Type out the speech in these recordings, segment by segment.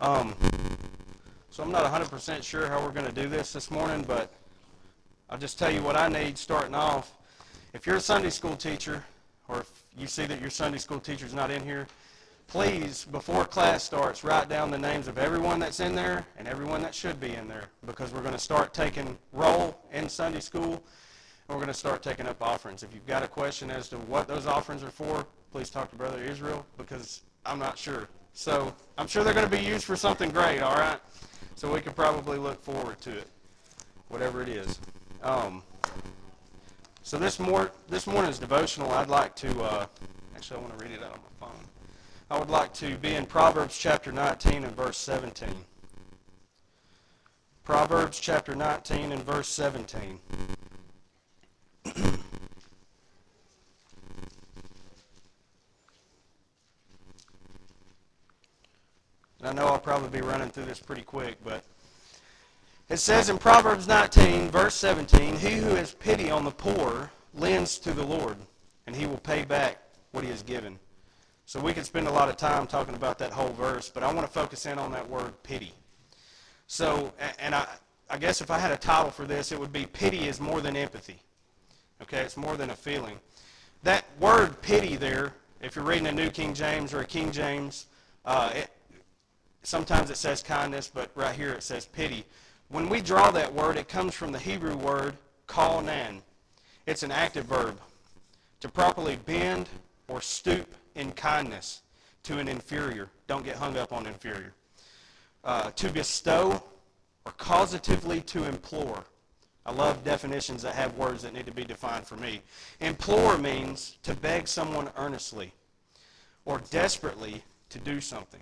Um, so I'm not 100% sure how we're going to do this this morning, but I'll just tell you what I need starting off. If you're a Sunday school teacher, or if you see that your Sunday school teacher's not in here, please, before class starts, write down the names of everyone that's in there and everyone that should be in there because we're going to start taking roll in Sunday school and we're going to start taking up offerings. If you've got a question as to what those offerings are for, please talk to Brother Israel because I'm not sure. So I'm sure they're going to be used for something great, all right? So we can probably look forward to it, whatever it is. Um, so this, mor- this morning's devotional, I'd like to, uh, actually I want to read it out on my phone. I would like to be in Proverbs chapter 19 and verse 17. Proverbs chapter 19 and verse 17. And I know I'll probably be running through this pretty quick, but it says in Proverbs 19, verse 17, He who has pity on the poor lends to the Lord, and he will pay back what he has given. So we could spend a lot of time talking about that whole verse, but I want to focus in on that word pity. So, and I, I guess if I had a title for this, it would be Pity is More Than Empathy. Okay, it's more than a feeling. That word pity there, if you're reading a New King James or a King James, uh, it, sometimes it says kindness, but right here it says pity. When we draw that word, it comes from the Hebrew word chanan. It's an active verb. To properly bend or stoop in kindness to an inferior. Don't get hung up on inferior. Uh, to bestow or causatively to implore. I love definitions that have words that need to be defined for me. Implore means to beg someone earnestly or desperately to do something.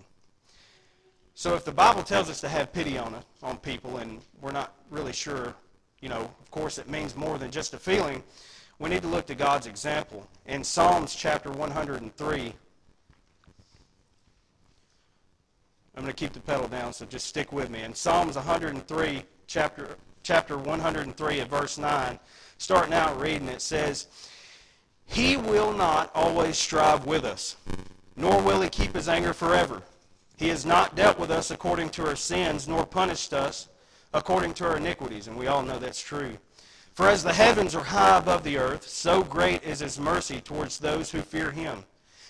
So if the Bible tells us to have pity on, on people and we're not really sure, you know, of course it means more than just a feeling, we need to look to God's example. In Psalms chapter 103, I'm going to keep the pedal down, so just stick with me. In Psalms 103, chapter, chapter 103 at verse 9, starting out reading, it says, He will not always strive with us, nor will he keep his anger forever. He has not dealt with us according to our sins, nor punished us according to our iniquities. And we all know that's true. For as the heavens are high above the earth, so great is his mercy towards those who fear him.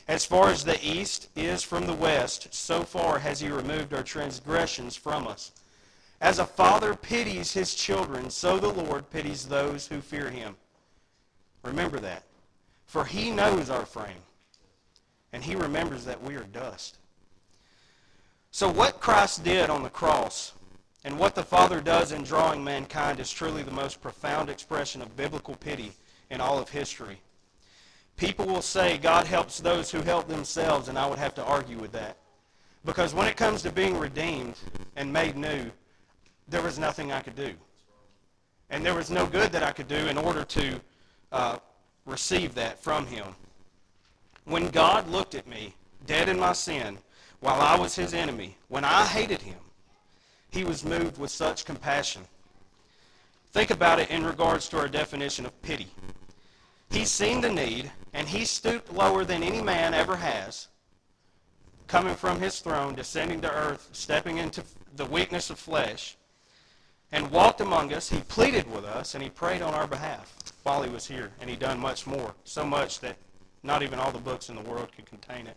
As far as the east is from the west, so far has he removed our transgressions from us. As a father pities his children, so the Lord pities those who fear him. Remember that. For he knows our frame, and he remembers that we are dust. So what Christ did on the cross and what the Father does in drawing mankind is truly the most profound expression of biblical pity in all of history. People will say God helps those who help themselves, and I would have to argue with that. Because when it comes to being redeemed and made new, there was nothing I could do. And there was no good that I could do in order to uh, receive that from him. When God looked at me, dead in my sin, while I was his enemy, when I hated him, he was moved with such compassion. Think about it in regards to our definition of pity. He's seen the need, and he stooped lower than any man ever has, coming from his throne, descending to earth, stepping into the weakness of flesh, and walked among us. He pleaded with us, and he prayed on our behalf while he was here, and he done much more, so much that not even all the books in the world could contain it.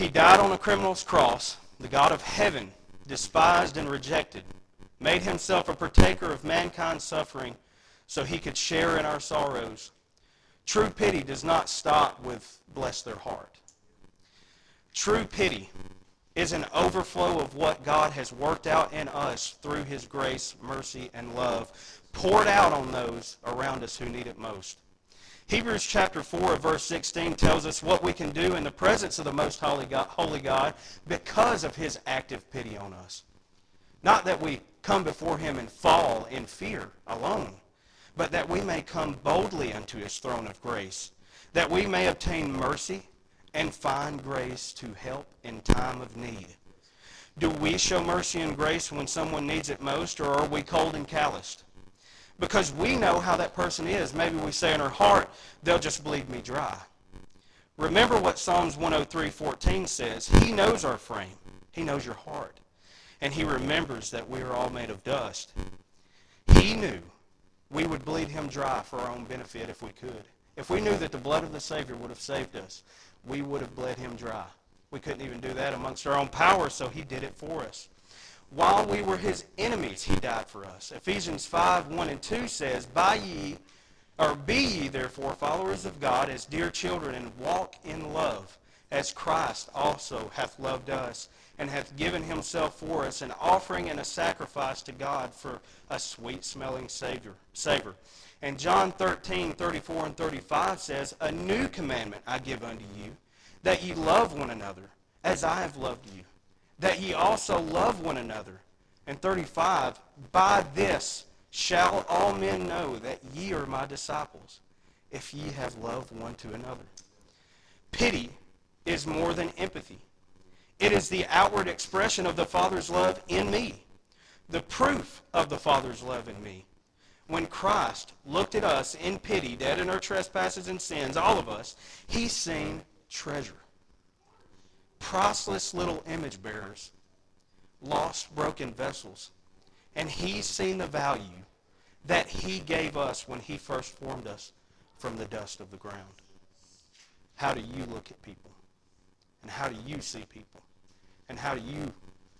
He died on a criminal's cross. The God of heaven, despised and rejected, made himself a partaker of mankind's suffering so he could share in our sorrows. True pity does not stop with bless their heart. True pity is an overflow of what God has worked out in us through his grace, mercy, and love, poured out on those around us who need it most. Hebrews chapter 4 verse 16 tells us what we can do in the presence of the most holy God, holy God because of his active pity on us. Not that we come before him and fall in fear alone, but that we may come boldly unto his throne of grace, that we may obtain mercy and find grace to help in time of need. Do we show mercy and grace when someone needs it most, or are we cold and calloused? Because we know how that person is. Maybe we say in our heart, they'll just bleed me dry. Remember what Psalms 103:14 says. He knows our frame. He knows your heart. And he remembers that we are all made of dust. He knew we would bleed him dry for our own benefit if we could. If we knew that the blood of the Savior would have saved us, we would have bled him dry. We couldn't even do that amongst our own power, so he did it for us. While we were his enemies, he died for us. Ephesians 5, 1 and 2 says, By ye, or be ye therefore followers of God as dear children, and walk in love, as Christ also hath loved us, and hath given himself for us, an offering and a sacrifice to God for a sweet-smelling savor. savor. And John 13, 34 and 35 says, A new commandment I give unto you, that ye love one another, as I have loved you, that ye also love one another. And 35, By this shall all men know that ye are my disciples, if ye have love one to another. Pity is more than empathy. It is the outward expression of the Father's love in me, the proof of the Father's love in me. When Christ looked at us in pity, dead in our trespasses and sins, all of us, he seen treasure. Priceless little image bearers, lost, broken vessels. And he's seen the value that he gave us when he first formed us from the dust of the ground. How do you look at people? And how do you see people? And how do you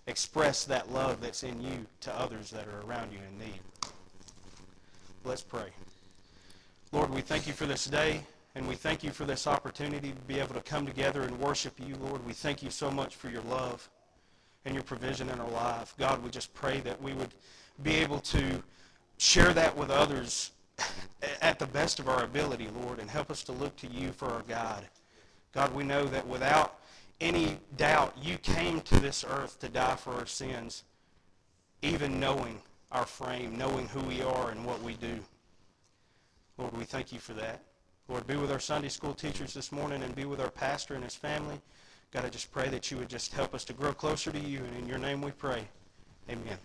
express that love that's in you to others that are around you in need? Let's pray. Lord, we thank you for this day. And we thank you for this opportunity to be able to come together and worship you, Lord. We thank you so much for your love and your provision in our life. God, we just pray that we would be able to share that with others at the best of our ability, Lord, and help us to look to you for our guide. God, we know that without any doubt, you came to this earth to die for our sins, even knowing our frame, knowing who we are and what we do. Lord, we thank you for that. Lord, be with our Sunday school teachers this morning and be with our pastor and his family. God, I just pray that you would just help us to grow closer to you. And in your name we pray. Amen.